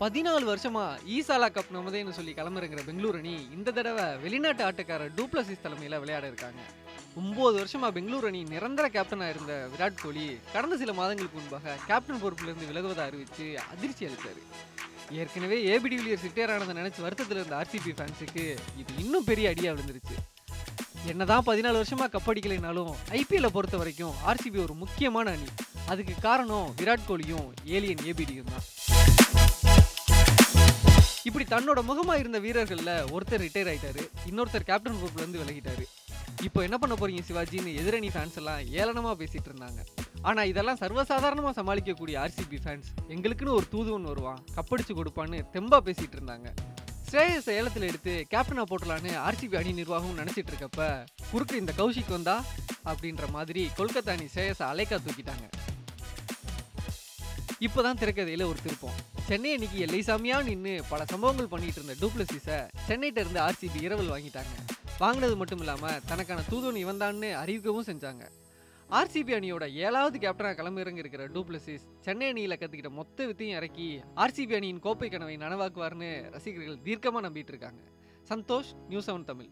பதினாலு வருஷமா ஈசாலா கப் நமதேன்னு சொல்லி கிளம்புறங்கிற பெங்களூர் அணி இந்த தடவை வெளிநாட்டு ஆட்டக்காரர் டூப்ளசிஸ் தலைமையில் விளையாட இருக்காங்க. ஒம்பது வருஷமா பெங்களூர் அணி நிரந்தர கேப்டனாக இருந்த விராட் கோலி கடந்த சில மாதங்களுக்கு முன்பாக கேப்டன் பொறுப்பிலிருந்து விலகுவதை அறிவித்து அதிர்ச்சி அளித்தார். ஏற்கனவே ஏபி டிவிலியர்ஸ் ரிட்டையர் ஆனதை நினைச்சு வருத்தத்தில் இருந்த ஆர்சிபி ஃபேன்ஸுக்கு இது இன்னும் பெரிய அடியாக விழுந்துருச்சு. என்னதான் பதினாலு வருஷமா கப்படிக்கலைனாலும் ஐபிஎல்லை பொறுத்த வரைக்கும் ஆர்சிபி ஒரு முக்கியமான அணி. அதுக்கு காரணம் விராட் கோலியும் ஏலியன் ஏபிடியும் தான். இப்படி தன்னோட முகமா இருந்த வீரர்கள்ல ஒருத்தர் ரிட்டையர் ஆயிட்டாரு. இன்னொருத்தர் கேப்டன் குரூப்ல இருந்து விலகிட்டாரு. இப்போ என்ன பண்ண போறீங்க சிவாஜின்னு எதிரணி ஃபேன்ஸ் எல்லாம் ஏளனமா பேசிட்டு இருந்தாங்க. ஆனா இதெல்லாம் சர்வசாதாரணமா சமாளிக்கக்கூடிய ஆர்சிபி ஃபேன்ஸ் எங்களுக்குன்னு ஒரு தூதுவன் வருவான். கப்படிச்சு கொடுப்பான்னு தெம்பா பேசிட்டு இருந்தாங்க. ஸ்ரேயஸ் ஏலத்தில் எடுத்து கேப்டனா போட்டலான்னு ஆர்சிபி அணி நிர்வாகம் நினைச்சிட்டு இருக்கப்ப குறுக்கு இந்த கௌஷிக் வந்தா? அப்படின்ற மாதிரி கொல்கத்தா அணி ஸ்ரேயஸை அலைக்கா தூக்கிட்டாங்க. இப்போதான் திரைக்கதையில் ஒரு திருப்பம். சென்னை அன்னைக்கு எல்லை சாமியா நின்று பல சம்பவங்கள் பண்ணிட்டு இருந்த டூப்ளசிஸை சென்னைட்ட இருந்து ஆர்சிபி இரவல் வாங்கிட்டாங்க. வாங்கினது மட்டும் இல்லாமல் தனக்கான தூதுவன் இவன்தான்னு அறிவிக்கவும் செஞ்சாங்க. ஆர்சிபி அணியோட ஏழாவது கேப்டனாக களமிறங்கி இருக்கிற டூப்ளசிஸ் சென்னை அணியில் கற்றுக்கிட்ட மொத்த வித்தையும் இறக்கி ஆர்சிபி அணியின் கோப்பை கனவை நனவாக்குவார்னு ரசிகர்கள் தீர்க்கமாக நம்பிட்டு இருக்காங்க. Santhosh news seven Tamil.